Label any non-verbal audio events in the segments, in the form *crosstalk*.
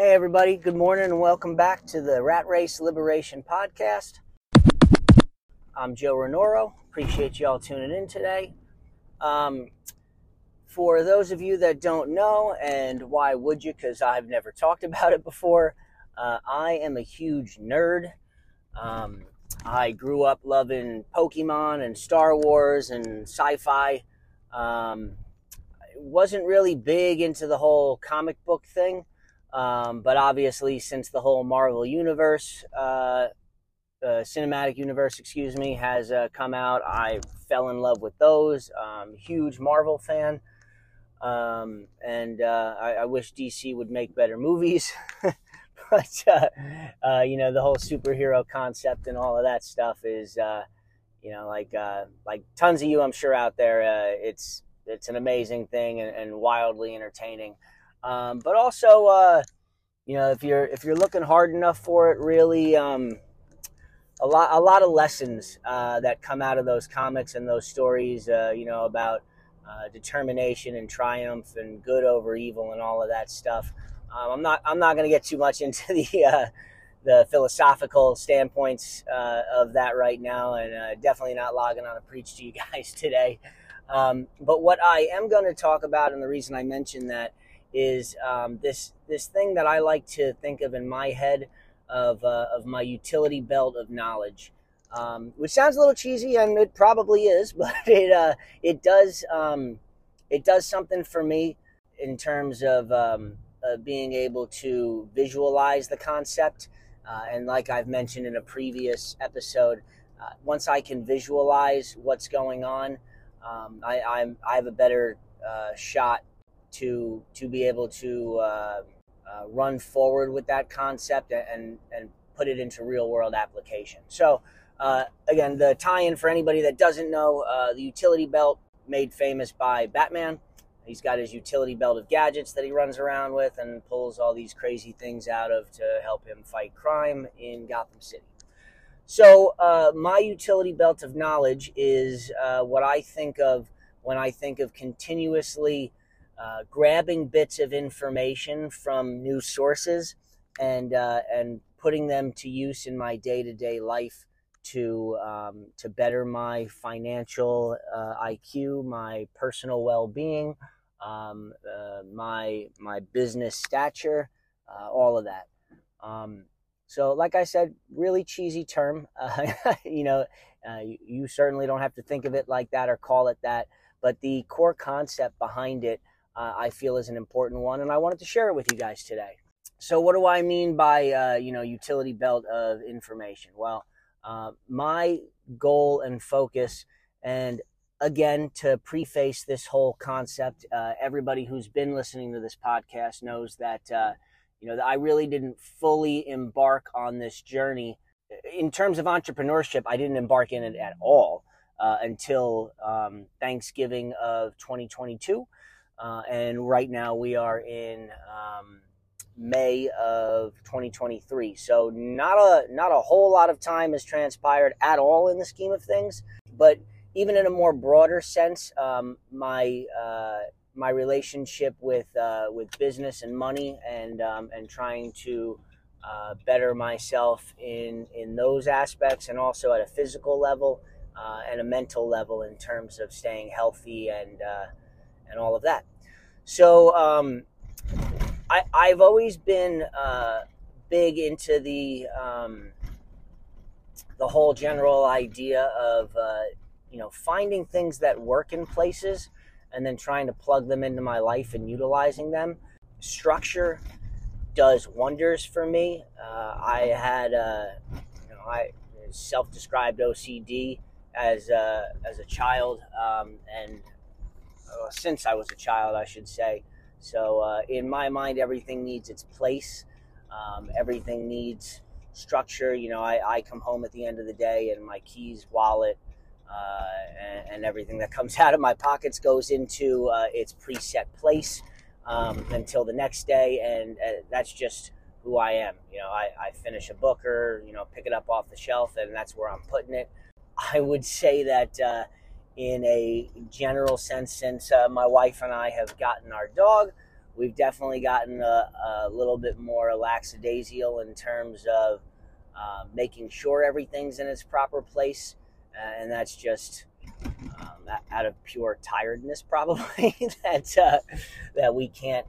Hey, everybody. Good morning and welcome back to the Rat Race Liberation Podcast. I'm Joe Renoro. Appreciate you all tuning in today. Um, for those of you that don't know, and why would you? Because I've never talked *laughs* about it before, uh, I am a huge nerd. Um, I grew up loving Pokemon and Star Wars and sci fi. Um, wasn't really big into the whole comic book thing. Um, but obviously, since the whole Marvel universe, uh, cinematic universe, excuse me, has uh, come out, I fell in love with those. Um, huge Marvel fan, um, and uh, I, I, wish DC would make better movies. *laughs* but uh, uh, you know, the whole superhero concept and all of that stuff is, you know, like like tons of you, I'm sure out there. it's it's an amazing thing and, and wildly entertaining. Um, but also, uh, you know, if you're if you're looking hard enough for it, really, um, a lot a lot of lessons uh, that come out of those comics and those stories. Uh, you know about uh, determination and triumph and good over evil and all of that stuff. Um, I'm not I'm not going to get too much *laughs* into the uh, the philosophical standpoints uh, of that right now, and definitely not logging on to preach to you *laughs* guys today. Um, but what I am going to talk about, and the reason I mentioned that is um, this this thing that I like to think of in my head of uh, of my utility belt of knowledge, um, which sounds a little cheesy, and it probably is, *laughs* but it uh, it does um, it does something for me in terms of, um, being able to visualize the concept. Uh, and like I've mentioned in a previous episode, uh, once I can visualize what's going on, um, I, I'm, I have a better uh, shot to to be able to uh, uh, run forward with that concept and and put it into real world application. So uh, again, the tie-in for anybody that doesn't know, uh, the utility belt made famous by Batman. He's got his utility belt of gadgets that he runs around with and pulls all these crazy things out of to help him fight crime in Gotham City. So, uh, my utility belt of knowledge is uh, what I think of when I think of continuously uh, grabbing bits of information from new sources and uh, and putting them to use in my day to day life to um, to better my financial uh, IQ, my personal well being, um, uh, my my business stature, uh, all of that. Um, so, like I said, really cheesy term. *laughs* you know, you, you certainly don't have to think of it like that or call it that, but the core concept behind it uh, I feel is an important one, and I wanted to share it with you guys today. So, what do I mean by uh, you know utility belt of information? Well, uh, my goal and focus, and again to preface this whole concept, uh, everybody who's been listening to this podcast knows that uh, you know that I really didn't fully embark on this journey in terms of entrepreneurship. I didn't embark in it at all uh, until um, Thanksgiving of 2022. Uh, and right now we are in um, May of 2023. So not a not a whole lot of time has transpired at all in the scheme of things. But even in a more broader sense, um, my uh, my relationship with uh, with business and money and um, and trying to uh, better myself in in those aspects and also at a physical level uh, and a mental level in terms of staying healthy and uh, and all of that. So um, I, I've always been uh, big into the um, the whole general idea of uh, you know finding things that work in places and then trying to plug them into my life and utilizing them. Structure does wonders for me. Uh, I had uh, you know I self-described OCD as a, as a child um, and uh, since I was a child, I should say. So uh, in my mind, everything needs its place. Um, everything needs structure. You know, I, I, come home at the end of the day and my keys, wallet, uh, and, and, everything that comes *laughs* out of my pockets goes into uh, its preset place um, until the next day, and uh, that's just who I am. You know, I, I finish a book or you know pick it up off the shelf, and that's where I'm putting it. I would say that uh, in a general sense since uh, my wife and I have gotten our dog. we've definitely gotten a, a little bit more lackadaisical in terms of uh, making sure everything's in its proper place, uh, and that's just um, out of pure tiredness, *laughs* probably that uh, that we can't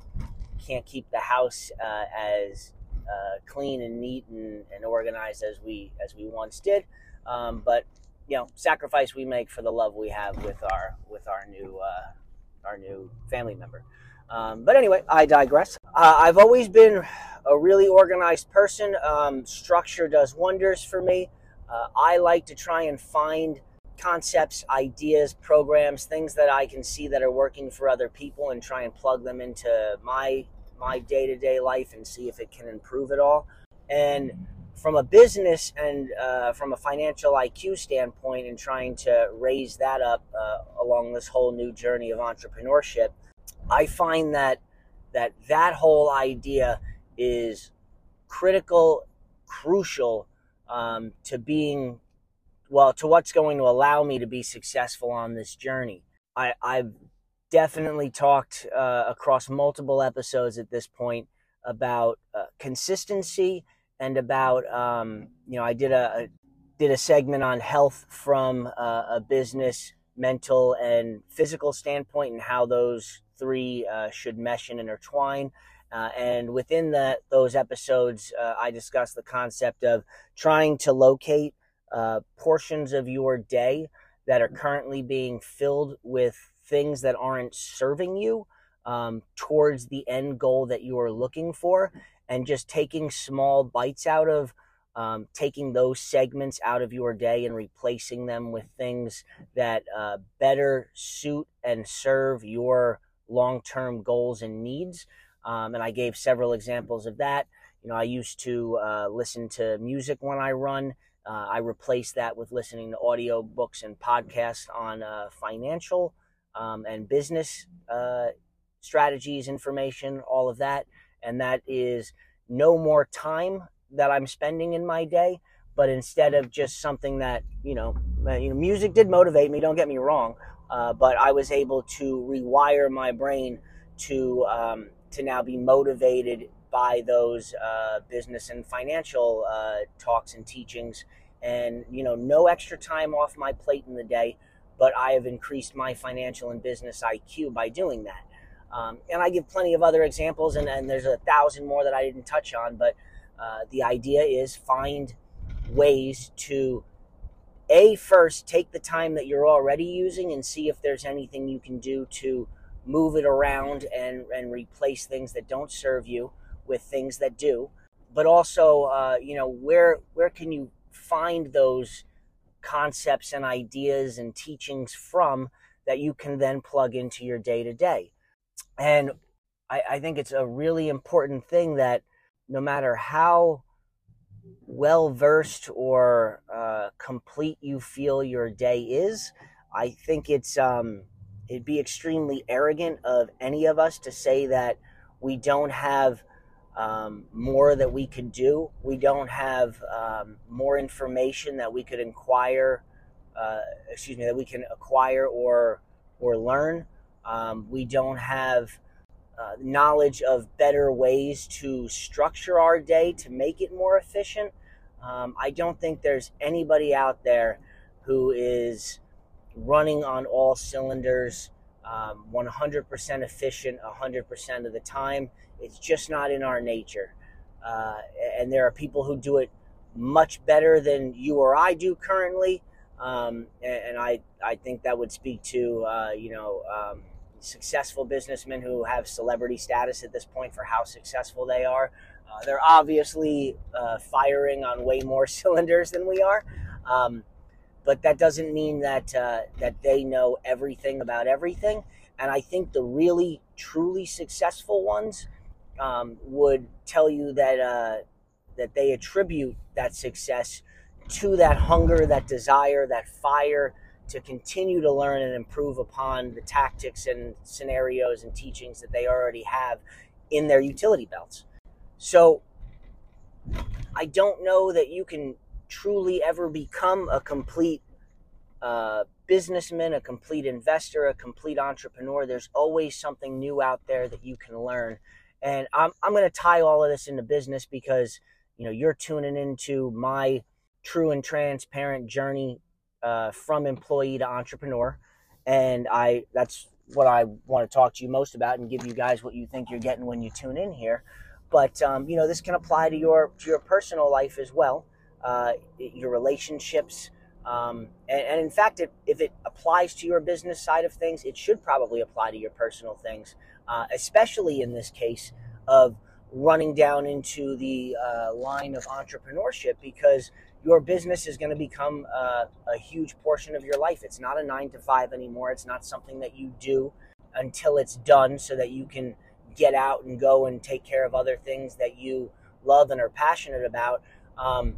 can't keep the house uh, as uh, clean and neat and, and, organized as we as we once did. Um, but you know, sacrifice we make for the love we have with our with our new uh, our new family member. Um, but anyway, I digress. Uh, I've always been a really organized person. Um, structure does wonders for me. Uh, I like to try and find concepts, ideas, programs, things that I can see that are working for other people and try and plug them into my my day-to-day life and see if it can improve it all. And from a business and uh, from a financial IQ standpoint and trying to raise that up uh, along this whole new journey of entrepreneurship, I find that that that whole idea is critical, crucial um, to being well to what's going to allow me to be successful on this journey. I, I've definitely talked uh, across multiple episodes at this point about uh, consistency and about um, you know I did a, a, did a segment on health from a business, mental, and physical standpoint, and how those three uh, should mesh and intertwine. Uh, and within the, those episodes, uh, I discussed the concept of trying to locate uh, portions of your day that are currently being filled with things that aren't serving you um, towards the end goal that you are looking for, and just taking small bites out of um, taking those segments out of your day and replacing them with things that uh, better suit and serve your long term goals and needs. Um, and I gave several examples of that. You know, I used to uh, listen to music when I run. Uh, I replaced that with listening to audio books and podcasts on uh, financial um, and business uh, strategies, information, all of that. And that is no more time that I'm spending in my day, but instead of just something that, you know, you know music did motivate me, don't get me wrong, uh, but I was able to rewire my brain to um, to now be motivated by those uh, business and financial uh, talks and teachings, and you know, no extra time off my plate in the day, but I have increased my financial and business IQ by doing that. Um, and I give plenty of other examples, and, and, there's a thousand more that I didn't touch on, but uh, the idea is find ways to a first take the time that you're already using and see if there's anything you can do to move it around and, and replace things that don't serve you with things that do. But also uh, you know where where can you find those concepts and ideas and teachings from that you can then plug into your day to day and I, I think it's a really important thing that no matter how well versed or uh, complete you feel your day is, I think it's um, it'd be extremely arrogant of any of us to say that we don't have um, more that we could do. We don't have um, more information that we could inquire. Uh, excuse me, that we can acquire or or learn. Um, we don't have uh, knowledge of better ways to structure our day to make it more efficient. Um, I don't think there's anybody out there who is running on all cylinders, um, 100% efficient 100% of the time. It's just not in our nature. Uh, and there are people who do it much better than you or I do currently. Um, and, and, I, I think that would speak to, uh, you know, um, successful businessmen who have celebrity status at this point for how successful they are. Uh, they're obviously uh, firing on way more *laughs* cylinders than we are, um, but that doesn't mean that uh, that they know everything about everything. And I think the really truly successful ones um, would tell you that uh, that they attribute that success to that hunger, that desire, that fire to continue to learn and improve upon the tactics and scenarios and teachings that they already have in their utility belts. So I don't know that you can truly ever become a complete uh, businessman, a complete investor, a complete entrepreneur, there's always something new out there that you can learn. And I'm, I'm going to tie all of this into business because, you know, you're tuning into my true and transparent journey uh, from employee to entrepreneur. And I, that's what I want to talk to you most about and give you guys what you think you're getting when you tune in here. But, um, you know, this can apply to your, to your personal life as well, uh, your relationships, um, and, and, in fact, it, if it applies to your business side of things, it should probably apply to your personal things, uh, especially in this case of running down into the uh, line of entrepreneurship because your business is going to become uh, a huge portion of your life. It's not a nine to five anymore. It's not something that you do until it's done so that you can get out and go and take care of other things that you love and are passionate about. Um,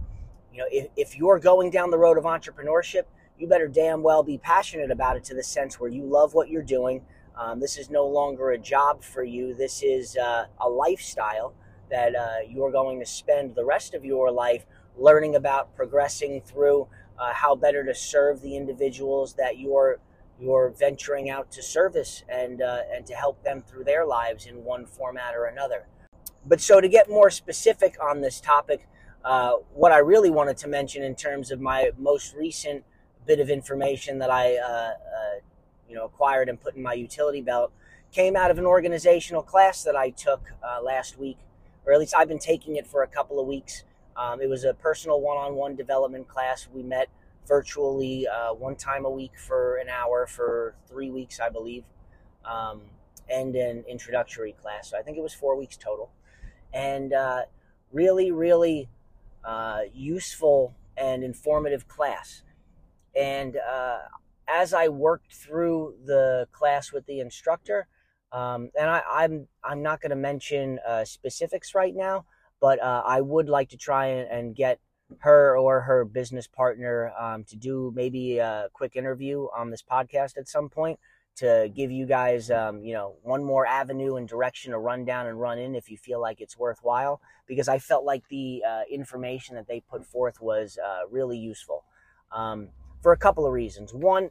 you know, if, if you're going down the road of entrepreneurship, you better damn well be passionate about it to the sense where you love what you're doing. Um, this is no longer a job for you. This is uh, a lifestyle that uh, you're going to spend the rest of your life learning about, progressing through uh, how better to serve the individuals that you're you're venturing out to service and uh, and to help them through their lives in one format or another. But so to get more specific on this topic, uh, what I really wanted to mention in terms of my most recent bit of information that I, uh, uh, you know, acquired and put in my utility belt came out of an organizational class that I took uh, last week, or at least I've been taking it for a couple of weeks. Um, it was a personal one-on-one development class. We met virtually uh, one time a week for an hour for three weeks, I believe, um, and an introductory class. So I think it was four weeks total, and really, really uh, useful and informative class. And uh, as I worked through the class with the instructor, um, and I, I'm, I'm not going to mention uh, specifics right now, but uh, I would like to try and, and, get her or her business partner um, to do maybe a quick interview on this podcast at some point to give you guys, um, you know, one more avenue and direction to run down and run in if you feel like it's worthwhile. Because I felt like the uh, information that they put forth was uh, really useful um, for a couple of reasons. One,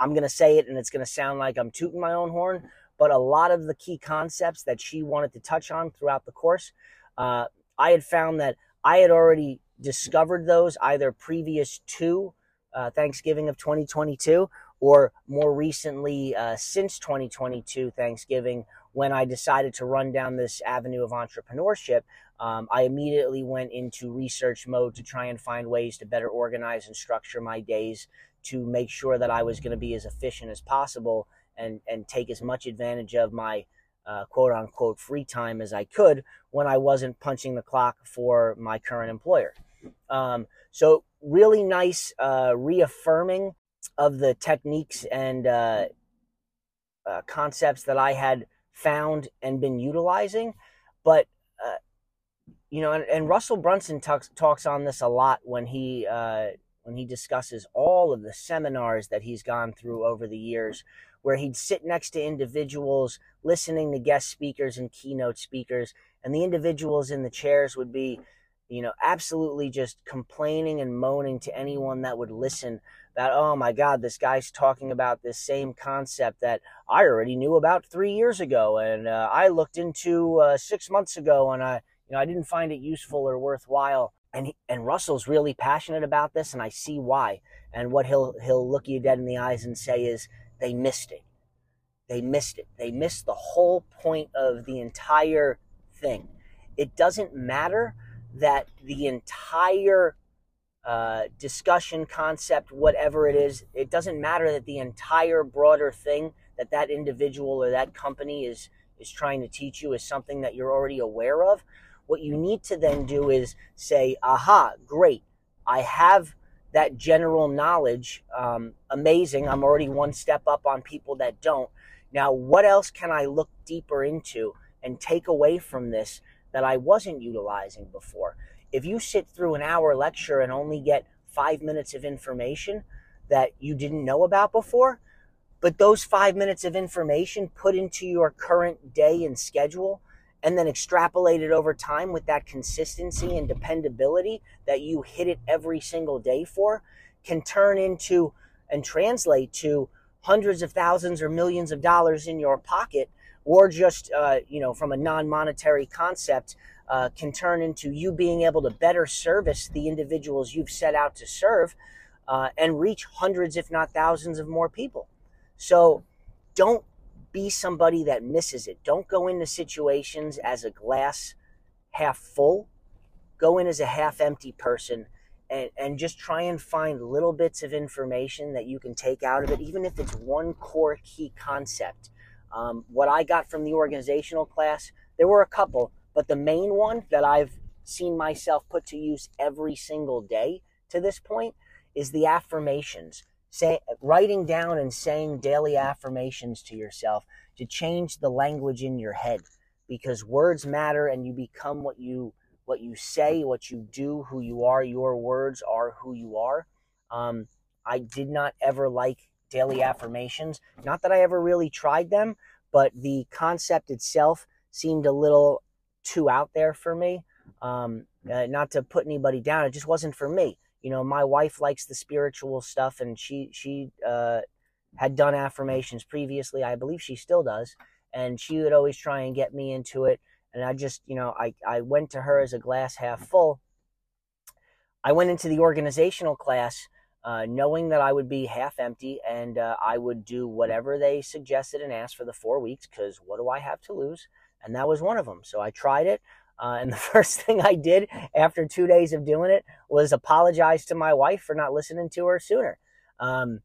I'm going to say it and it's going to sound like I'm tooting my own horn, but a lot of the key concepts that she wanted to touch on throughout the course, uh, I had found that I had already discovered those either previous to uh, Thanksgiving of 2022 or more recently, uh, since 2022 Thanksgiving, when I decided to run down this avenue of entrepreneurship, um, I immediately went into research mode to try and find ways to better organize and structure my days to make sure that I was going to be as efficient as possible and, and take as much advantage of my uh, quote unquote free time as I could when I wasn't punching the clock for my current employer. Um, so, really nice uh, reaffirming of the techniques and uh, uh, concepts that I had found and been utilizing. But, uh, you know, and, and Russell Brunson talks, talks on this a lot when he, uh, when he discusses all of the seminars that he's gone through over the years, where he'd sit next to individuals listening to guest speakers and keynote speakers, and the individuals in the chairs would be, you know, absolutely just complaining and moaning to anyone that would listen that oh my god this guy's talking about this same concept that i already knew about three years ago and uh, i looked into uh, six months ago and i you know i didn't find it useful or worthwhile. And he, and russell's really passionate about this and i see why. And what he'll he'll look you dead in the eyes and say is they missed it they missed it they missed the whole point of the entire thing it doesn't matter that the entire uh, discussion, concept, whatever it is. It doesn't matter that the entire broader thing that that individual or that company is is trying to teach you is something that you're already aware of. What you need to then do is say, "Aha, great! I have." That general knowledge, um, amazing. I'm already one step up on people that don't. Now, what else can I look deeper into and take away from this that I wasn't utilizing before? if you sit through an hour lecture and only get five minutes of information that you didn't know about before, but those five minutes of information put into your current day and schedule and then extrapolate it over time with that consistency and dependability that you hit it every single day for can turn into and translate to hundreds of thousands or millions of dollars in your pocket, or just, uh, you know, from a non monetary concept, uh, can turn into you being able to better service the individuals you've set out to serve uh, and reach hundreds, if not thousands, of more people. So don't be somebody that misses it. Don't go into situations as a glass half full. Go in as a half empty person and, and just try and find little bits of information that you can take out of it, even if it's one core key concept. Um, what I got from the organizational class, there were a couple, but the main one that I've seen myself put to use every single day to this point is the affirmations. Say, writing down and saying daily affirmations to yourself to change the language in your head because words matter and you become what you what you say, what you do, who you are. Your words are who you are. Um, I did not ever like daily affirmations. Not that I ever really tried them, but the concept itself seemed a little too out there for me. Um, uh, not to put anybody down, it just wasn't for me. You know, my wife likes the spiritual stuff, and she she uh, had done affirmations previously. I believe she still does, and she would always try and get me into it. And I just, you know, I I went to her as a glass half full. I went into the organizational class uh, knowing that I would be half empty and uh, I would do whatever they suggested and asked for the four weeks because what do I have to lose? And that was one of them. So I tried it. Uh, and the *laughs* first thing I did after two days of doing it was apologize to my wife for not listening to her sooner. Um,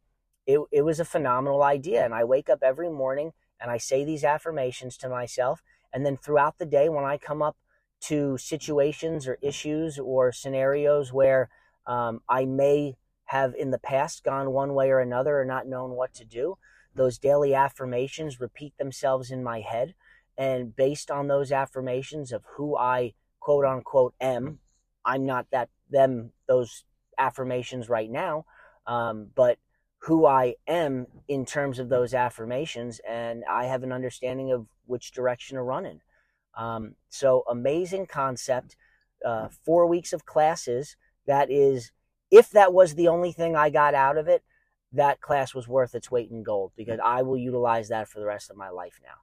it, it was a phenomenal idea. And I wake up every morning and I say these affirmations to myself. And then throughout the day, when I come up to situations or issues or scenarios where um, I may have in the past gone one way or another or not known what to do, those daily affirmations repeat themselves in my head. And based on those affirmations of who I quote unquote am, I'm not that them, those affirmations right now, um, but who I am in terms of those affirmations, and I have an understanding of which direction to run in. Um, so, amazing concept. Uh, four weeks of classes. That is if that was the only thing I got out of it, that class was worth its weight in gold because I will utilize that for the rest of my life now.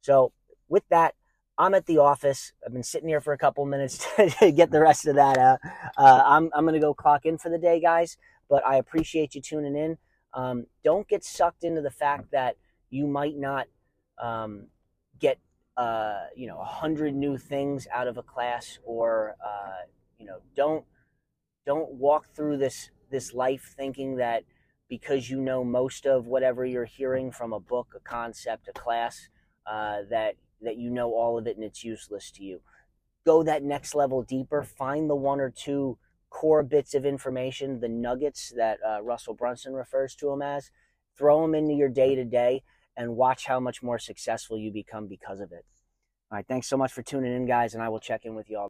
So, with that, I'm at the office. I've been sitting here for a couple minutes *laughs* to get the rest of that. out. uh, I'm, I'm going to go clock in for the day, guys, but I appreciate you tuning in. Um, don't get sucked into the fact that you might not um, get, uh, you know, a hundred new things out of a class or, uh, you know, don't don't walk through this this life thinking that because you know most of whatever you're hearing from a book, a concept, a class, uh, that that you know all of it and it's useless to you. Go that next level deeper. Find the one or two core bits of information, the nuggets that uh, Russell Brunson refers to them as. Throw them into your day to day and watch how much more successful you become because of it. All right, thanks so much for tuning in, guys, and I will check in with you all.